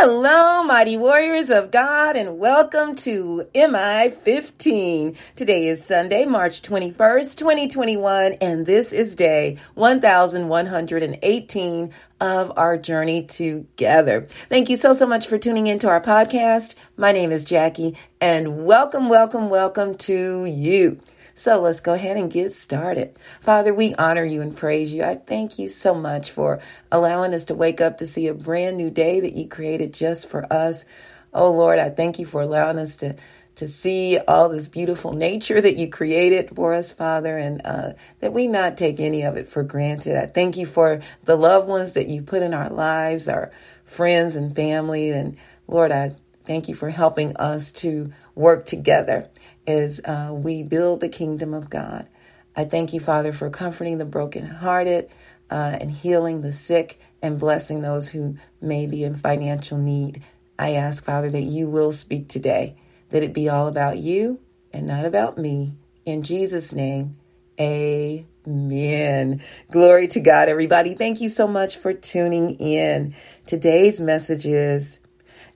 Hello, mighty warriors of God, and welcome to MI 15. Today is Sunday, March 21st, 2021, and this is day 1118 of our journey together. Thank you so, so much for tuning into our podcast. My name is Jackie, and welcome, welcome, welcome to you. So let's go ahead and get started. Father, we honor you and praise you. I thank you so much for allowing us to wake up to see a brand new day that you created just for us. Oh Lord, I thank you for allowing us to to see all this beautiful nature that you created for us, Father, and uh, that we not take any of it for granted. I thank you for the loved ones that you put in our lives, our friends and family. And Lord, I thank you for helping us to work together as uh, we build the kingdom of God. I thank you, Father, for comforting the brokenhearted uh, and healing the sick and blessing those who may be in financial need. I ask, Father, that you will speak today, that it be all about you and not about me. In Jesus' name, amen. Glory to God, everybody. Thank you so much for tuning in. Today's message is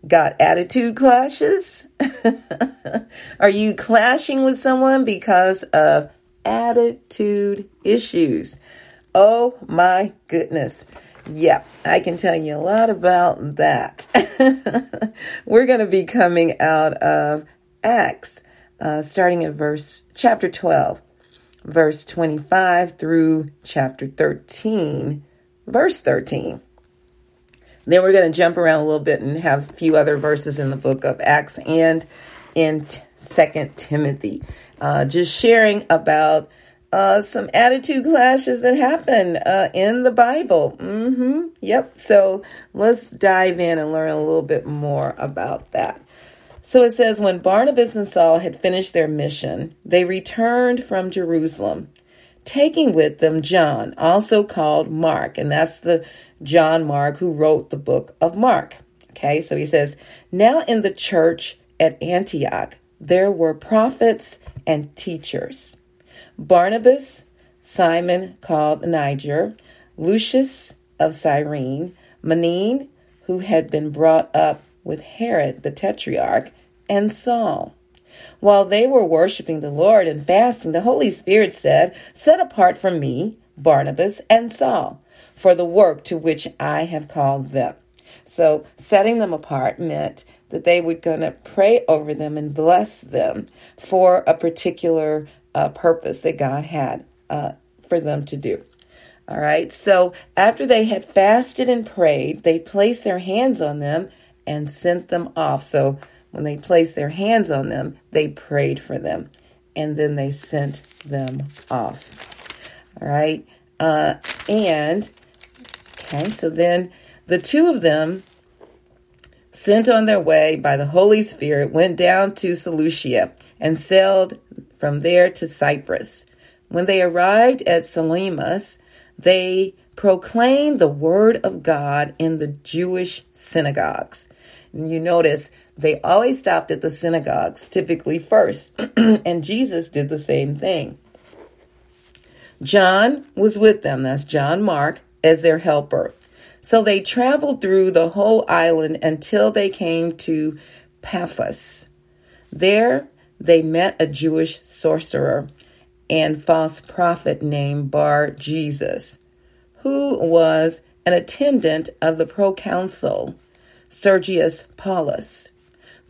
Got attitude clashes? Are you clashing with someone because of attitude issues? Oh my goodness. Yeah, I can tell you a lot about that. We're going to be coming out of Acts, uh, starting at verse chapter 12, verse 25 through chapter 13, verse 13. Then we're going to jump around a little bit and have a few other verses in the book of Acts and in Second Timothy. Uh, just sharing about uh, some attitude clashes that happen uh, in the Bible. Mm-hmm. Yep. So let's dive in and learn a little bit more about that. So it says, when Barnabas and Saul had finished their mission, they returned from Jerusalem taking with them John, also called Mark, and that's the John Mark who wrote the book of Mark. Okay, so he says, Now in the church at Antioch, there were prophets and teachers Barnabas, Simon called Niger, Lucius of Cyrene, Manaen, who had been brought up with Herod the Tetrarch, and Saul. While they were worshiping the Lord and fasting, the Holy Spirit said, Set apart from me Barnabas and Saul for the work to which I have called them. So, setting them apart meant that they were going to pray over them and bless them for a particular uh, purpose that God had uh, for them to do. All right. So, after they had fasted and prayed, they placed their hands on them and sent them off. So, when they placed their hands on them, they prayed for them and then they sent them off. All right. Uh, and, okay, so then the two of them, sent on their way by the Holy Spirit, went down to Seleucia and sailed from there to Cyprus. When they arrived at Salamis, they proclaimed the word of God in the Jewish synagogues. And you notice they always stopped at the synagogues, typically first, and Jesus did the same thing. John was with them, that's John Mark, as their helper. So they traveled through the whole island until they came to Paphos. There they met a Jewish sorcerer and false prophet named Bar Jesus, who was an attendant of the proconsul Sergius Paulus.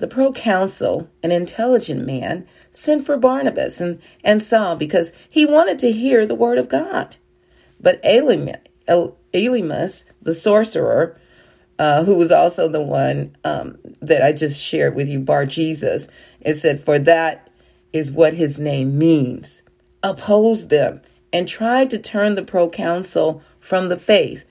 The proconsul, an intelligent man, sent for Barnabas and, and Saul because he wanted to hear the word of God. But Elymas, the sorcerer, uh, who was also the one um, that I just shared with you, Bar Jesus, it said, For that is what his name means, opposed them and tried to turn the proconsul from the faith.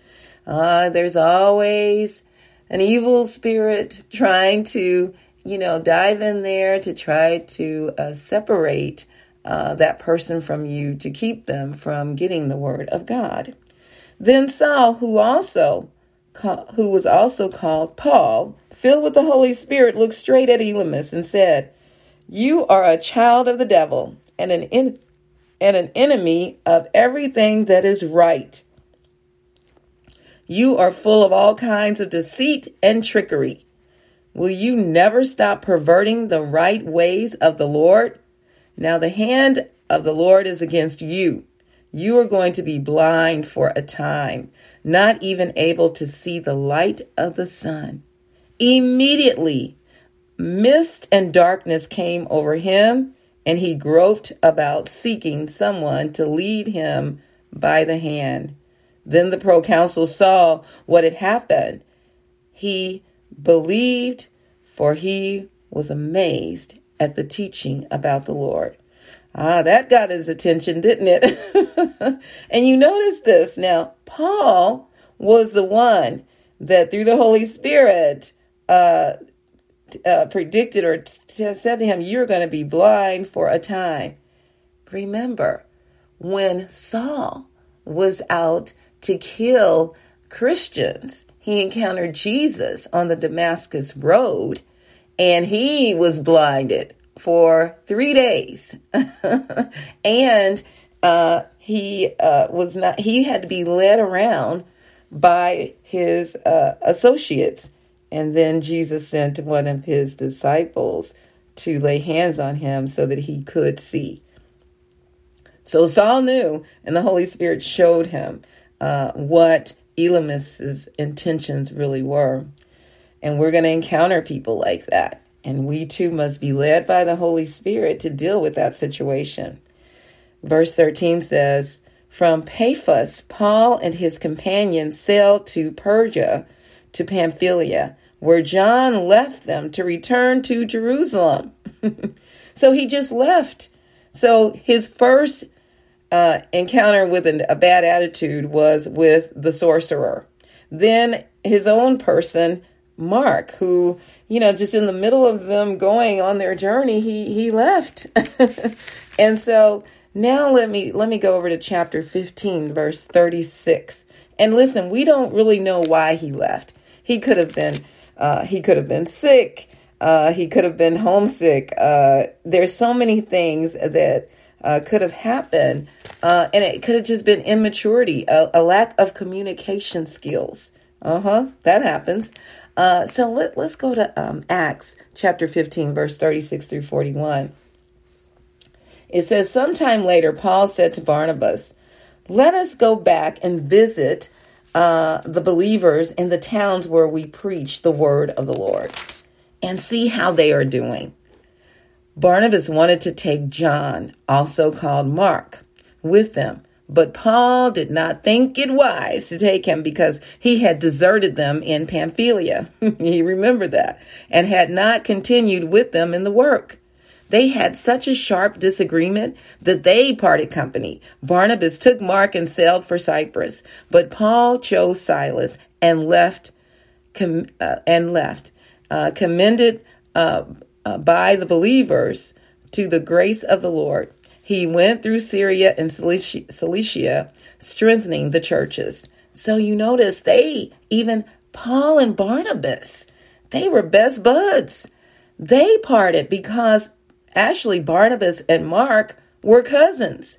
Uh, there's always an evil spirit trying to, you know, dive in there to try to uh, separate uh, that person from you to keep them from getting the word of God. Then Saul, who also who was also called Paul, filled with the Holy Spirit, looked straight at Elymas and said, "You are a child of the devil and an en- and an enemy of everything that is right." You are full of all kinds of deceit and trickery. Will you never stop perverting the right ways of the Lord? Now, the hand of the Lord is against you. You are going to be blind for a time, not even able to see the light of the sun. Immediately, mist and darkness came over him, and he groped about seeking someone to lead him by the hand. Then the proconsul saw what had happened. He believed, for he was amazed at the teaching about the Lord. Ah, that got his attention, didn't it? and you notice this. Now, Paul was the one that through the Holy Spirit uh, uh, predicted or t- said to him, You're going to be blind for a time. Remember, when Saul was out to kill Christians, he encountered Jesus on the Damascus Road and he was blinded for three days. and uh, he uh, was not, he had to be led around by his uh, associates. And then Jesus sent one of his disciples to lay hands on him so that he could see. So Saul knew, and the Holy Spirit showed him uh, what Elymas's intentions really were. And we're going to encounter people like that. And we too must be led by the Holy Spirit to deal with that situation. Verse 13 says, From Paphos, Paul and his companions sailed to Perga, to Pamphylia, where John left them to return to Jerusalem. so he just left. So his first uh, encounter with an, a bad attitude was with the sorcerer. Then his own person, Mark, who you know, just in the middle of them going on their journey, he he left. and so now let me let me go over to chapter 15 verse 36. And listen, we don't really know why he left. He could have been uh, he could have been sick. Uh, he could have been homesick. Uh, there's so many things that uh, could have happened, uh, and it could have just been immaturity, a, a lack of communication skills. Uh huh. That happens. Uh, so let, let's go to um, Acts chapter 15, verse 36 through 41. It says, Sometime later, Paul said to Barnabas, Let us go back and visit uh, the believers in the towns where we preach the word of the Lord and see how they are doing. Barnabas wanted to take John, also called Mark, with them but Paul did not think it wise to take him because he had deserted them in Pamphylia. he remembered that and had not continued with them in the work. They had such a sharp disagreement that they parted company. Barnabas took Mark and sailed for Cyprus, but Paul chose Silas and left. Com- uh, and left, uh, commended uh, uh by the believers to the grace of the Lord. He went through Syria and Cilicia, strengthening the churches. So you notice they, even Paul and Barnabas, they were best buds. They parted because actually Barnabas and Mark were cousins.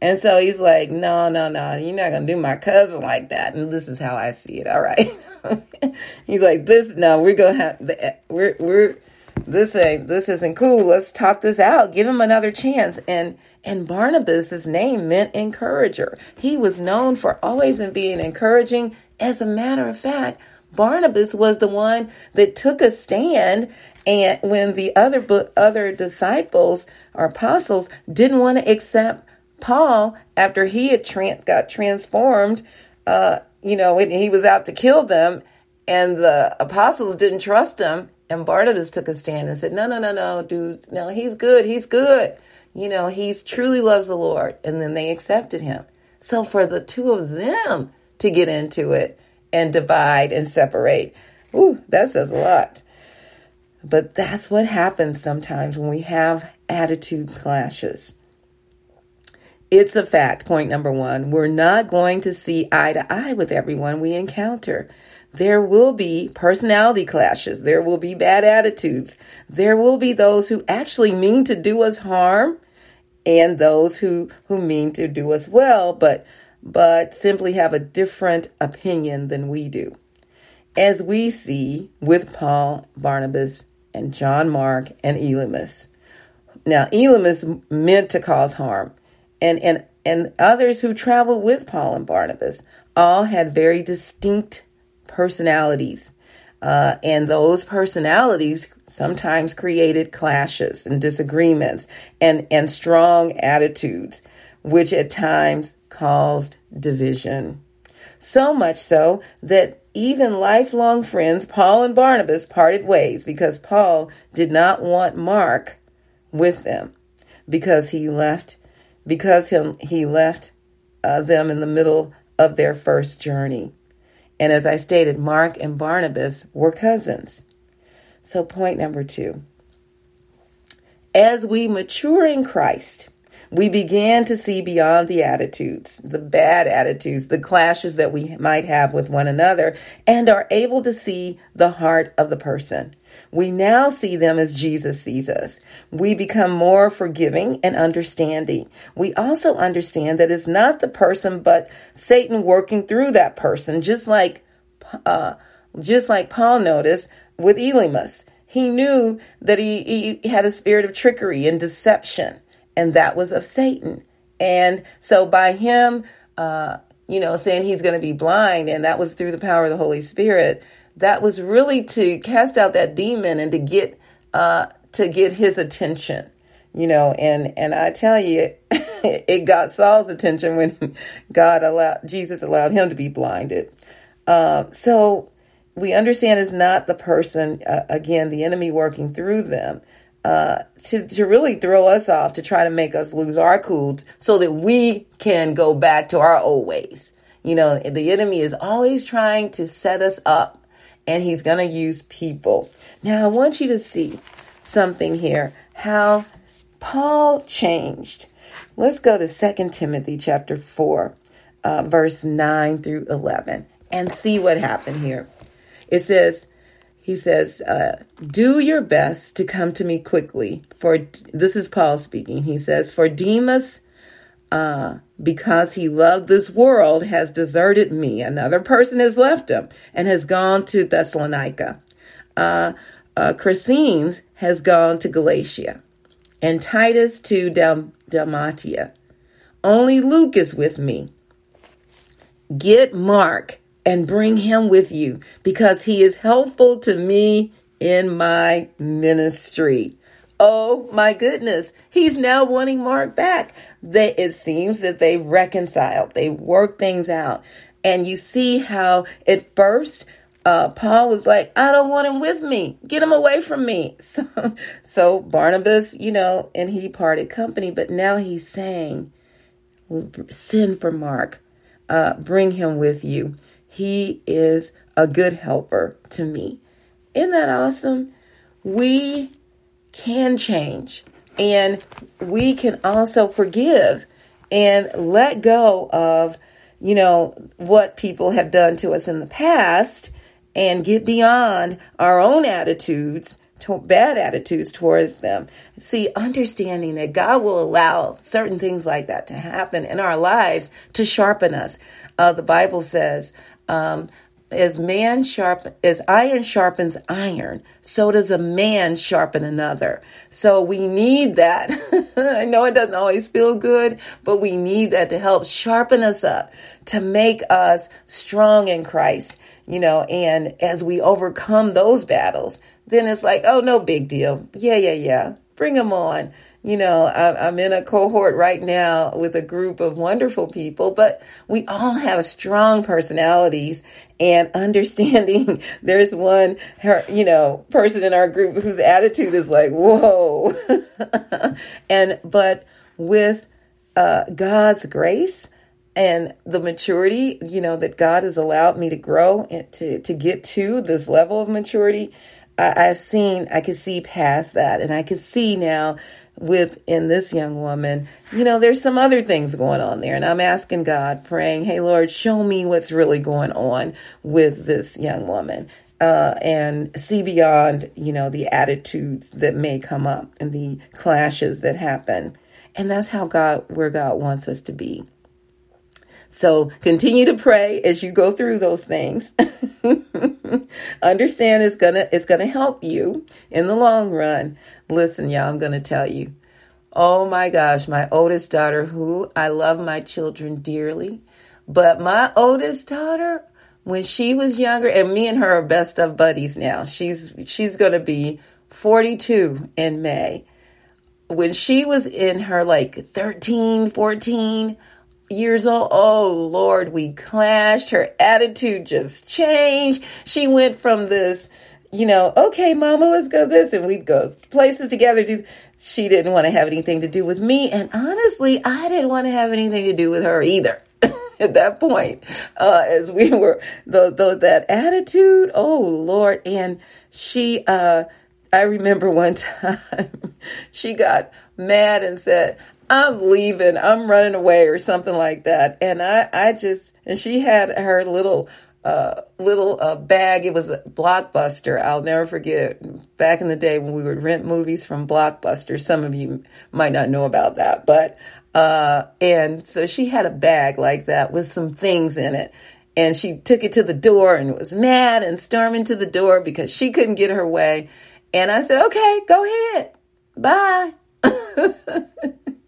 And so he's like, no, no, no, you're not going to do my cousin like that. And this is how I see it. All right. he's like, this, no, we're going to have, we're, we're, this ain't, this isn't cool. Let's talk this out. Give him another chance. And, and Barnabas' name meant encourager. He was known for always being encouraging. As a matter of fact, Barnabas was the one that took a stand and when the other other disciples or apostles didn't want to accept Paul after he had trans- got transformed, uh, you know, and he was out to kill them, and the apostles didn't trust him, and Barnabas took a stand and said, "No, no, no, no, dude, no, he's good, he's good." you know, he's truly loves the Lord. And then they accepted him. So for the two of them to get into it and divide and separate, ooh, that says a lot. But that's what happens sometimes when we have attitude clashes. It's a fact, point number one. We're not going to see eye to eye with everyone we encounter. There will be personality clashes. There will be bad attitudes. There will be those who actually mean to do us harm and those who who mean to do us well but but simply have a different opinion than we do as we see with Paul, Barnabas, and John Mark and Elymas. Now, Elymas meant to cause harm, and, and, and others who traveled with Paul and Barnabas all had very distinct personalities. Uh, and those personalities sometimes created clashes and disagreements and, and strong attitudes, which at times caused division. So much so that even lifelong friends, Paul and Barnabas, parted ways because Paul did not want Mark with them because he left because him he left uh, them in the middle of their first journey. And as I stated, Mark and Barnabas were cousins. So point number 2. As we mature in Christ, we began to see beyond the attitudes, the bad attitudes, the clashes that we might have with one another, and are able to see the heart of the person. We now see them as Jesus sees us. We become more forgiving and understanding. We also understand that it's not the person, but Satan working through that person, just like, uh, just like Paul noticed with Elymas. He knew that he, he had a spirit of trickery and deception and that was of Satan. And so by him, uh, you know, saying he's going to be blind, and that was through the power of the Holy Spirit. That was really to cast out that demon and to get uh, to get his attention, you know. And and I tell you, it got Saul's attention when God allowed Jesus allowed him to be blinded. Uh, so we understand it's not the person uh, again, the enemy working through them uh, to, to really throw us off, to try to make us lose our cool so that we can go back to our old ways. You know, the enemy is always trying to set us up and he's going to use people. Now, I want you to see something here how Paul changed. Let's go to 2 Timothy chapter 4, uh, verse 9 through 11, and see what happened here. It says, he says, uh, Do your best to come to me quickly. For this is Paul speaking. He says, For Demas, uh, because he loved this world, has deserted me. Another person has left him and has gone to Thessalonica. Uh, uh, has gone to Galatia, and Titus to Dal- Dalmatia. Only Luke is with me. Get Mark and bring him with you because he is helpful to me in my ministry. Oh my goodness, he's now wanting Mark back. They, it seems that they reconciled, they worked things out. And you see how at first, uh, Paul was like, I don't want him with me. Get him away from me. So, so Barnabas, you know, and he parted company, but now he's saying, send for Mark, uh, bring him with you. He is a good helper to me. Isn't that awesome? We can change and we can also forgive and let go of, you know, what people have done to us in the past and get beyond our own attitudes bad attitudes towards them. See, understanding that God will allow certain things like that to happen in our lives to sharpen us. Uh, the Bible says, um, as man sharp as iron sharpens iron, so does a man sharpen another. So we need that. I know it doesn't always feel good, but we need that to help sharpen us up, to make us strong in Christ, you know, and as we overcome those battles, then it's like, oh, no big deal. Yeah, yeah, yeah. Bring them on you know, I'm in a cohort right now with a group of wonderful people, but we all have strong personalities and understanding. There's one, her, you know, person in our group whose attitude is like, whoa. and, but with uh, God's grace, and the maturity you know that god has allowed me to grow and to to get to this level of maturity I, have seen i can see past that and i can see now with in this young woman, you know, there's some other things going on there. And I'm asking God, praying, hey, Lord, show me what's really going on with this young woman. Uh, and see beyond, you know, the attitudes that may come up and the clashes that happen. And that's how God, where God wants us to be. So continue to pray as you go through those things. Understand it's gonna it's gonna help you in the long run. Listen, y'all, I'm gonna tell you. Oh my gosh, my oldest daughter, who I love my children dearly, but my oldest daughter, when she was younger, and me and her are best of buddies now. She's she's gonna be 42 in May. When she was in her like 13, 14 years old, oh Lord, we clashed. Her attitude just changed. She went from this, you know, okay, mama, let's go this, and we'd go places together. She didn't want to have anything to do with me, and honestly, I didn't want to have anything to do with her either. At that point, uh, as we were the, the that attitude, oh Lord, and she uh I remember one time she got mad and said, I'm leaving, I'm running away or something like that. And I, I just, and she had her little, uh, little uh, bag. It was a Blockbuster. I'll never forget back in the day when we would rent movies from Blockbuster. Some of you might not know about that, but, uh, and so she had a bag like that with some things in it and she took it to the door and was mad and storming to the door because she couldn't get her way. And I said, okay, go ahead. Bye.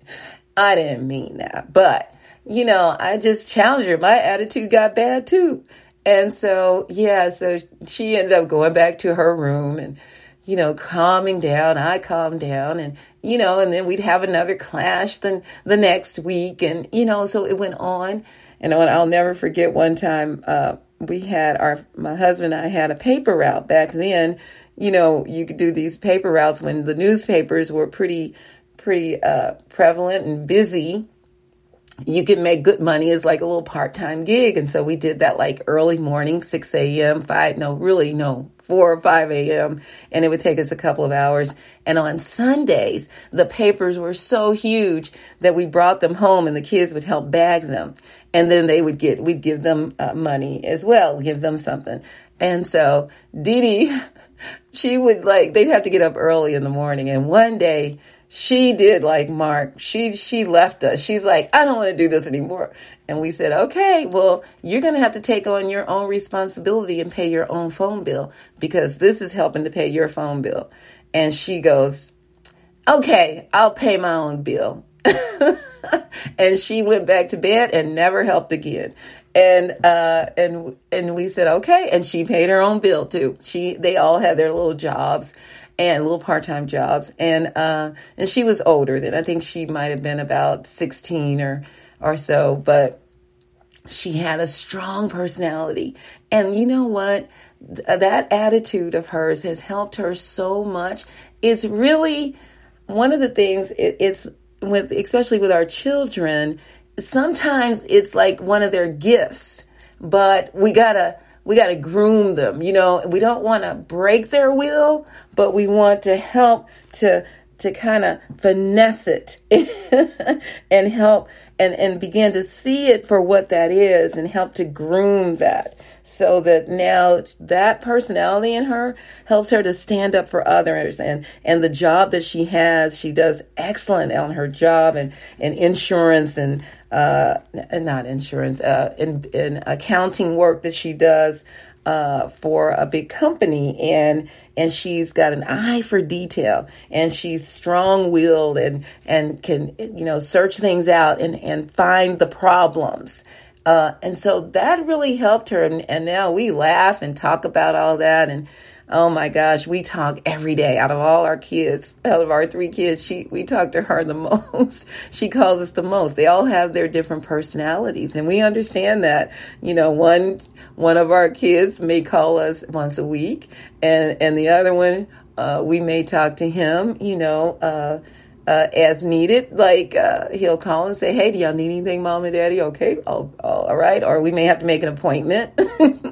I didn't mean that. But, you know, I just challenged her. My attitude got bad too. And so, yeah, so she ended up going back to her room and, you know, calming down. I calmed down and, you know, and then we'd have another clash then the next week. And, you know, so it went on. And I'll never forget one time, uh, we had our, my husband and I had a paper route back then you know, you could do these paper routes when the newspapers were pretty, pretty uh, prevalent and busy. You could make good money as like a little part time gig. And so we did that like early morning, 6 a.m., 5, no, really, no, 4 or 5 a.m. And it would take us a couple of hours. And on Sundays, the papers were so huge that we brought them home and the kids would help bag them. And then they would get, we'd give them uh, money as well, give them something. And so Dee Dee, she would like they'd have to get up early in the morning and one day she did like mark she she left us. She's like i don't want to do this anymore. And we said okay well you're going to have to take on your own responsibility and pay your own phone bill because this is helping to pay your phone bill. And she goes okay i'll pay my own bill. And she went back to bed and never helped again. And uh and and we said okay and she paid her own bill too. She they all had their little jobs and little part-time jobs. And uh and she was older than i think she might have been about 16 or or so but she had a strong personality. And you know what? That attitude of hers has helped her so much. It's really one of the things it, it's with especially with our children sometimes it's like one of their gifts, but we gotta we gotta groom them. You know, we don't want to break their will, but we want to help to to kind of finesse it and help and and begin to see it for what that is and help to groom that so that now that personality in her helps her to stand up for others and and the job that she has she does excellent on her job and and insurance and uh not insurance uh in in accounting work that she does uh, for a big company and and she's got an eye for detail and she's strong-willed and and can you know search things out and and find the problems uh, and so that really helped her. And, and now we laugh and talk about all that. And oh my gosh, we talk every day out of all our kids, out of our three kids, she, we talk to her the most. she calls us the most. They all have their different personalities. And we understand that, you know, one, one of our kids may call us once a week and, and the other one, uh, we may talk to him, you know, uh, uh, as needed. Like uh, he'll call and say, "Hey, do y'all need anything, mom and daddy?" Okay, all, all right. Or we may have to make an appointment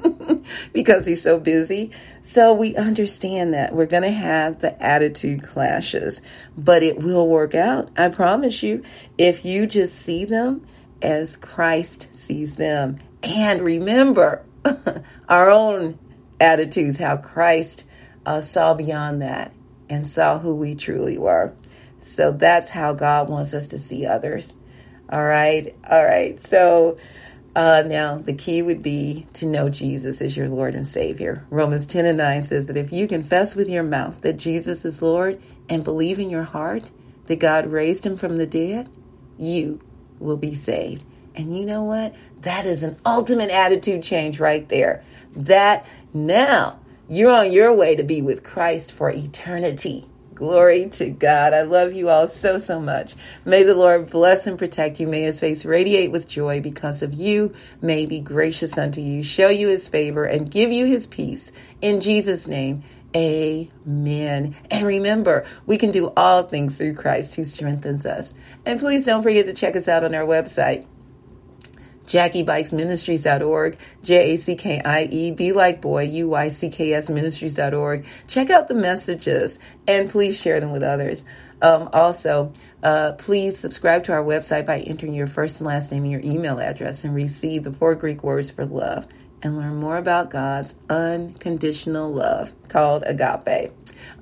because he's so busy. So we understand that we're going to have the attitude clashes, but it will work out. I promise you. If you just see them as Christ sees them, and remember our own attitudes, how Christ uh, saw beyond that and saw who we truly were. So that's how God wants us to see others. All right. All right. So Uh, now, the key would be to know Jesus as your Lord and Savior. Romans 10 and 9 says that if you confess with your mouth that Jesus is Lord and believe in your heart that God raised him from the dead, you will be saved. And you know what? That is an ultimate attitude change right there. That now you're on your way to be with Christ for eternity. Glory to God. I love you all so, so much. May the Lord bless and protect you. May his face radiate with joy because of you. May be gracious unto you, show you his favor, and give you his peace. In Jesus' name, amen. And remember, we can do all things through Christ who strengthens us. And please don't forget to check us out on our website JackieBuycksMinistries.org, J A C K I E, be like boy, U Y C K S Ministries.org. Check out the messages and please share them with others. Um, also, uh, please subscribe to our website by entering your first and last name and your email address and receive the four Greek words for love and learn more about God's unconditional love called agape.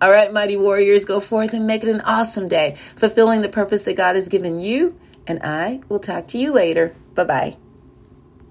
All right, mighty warriors, go forth and make it an awesome day, fulfilling the purpose that God has given you. And I will talk to you later. Bye bye.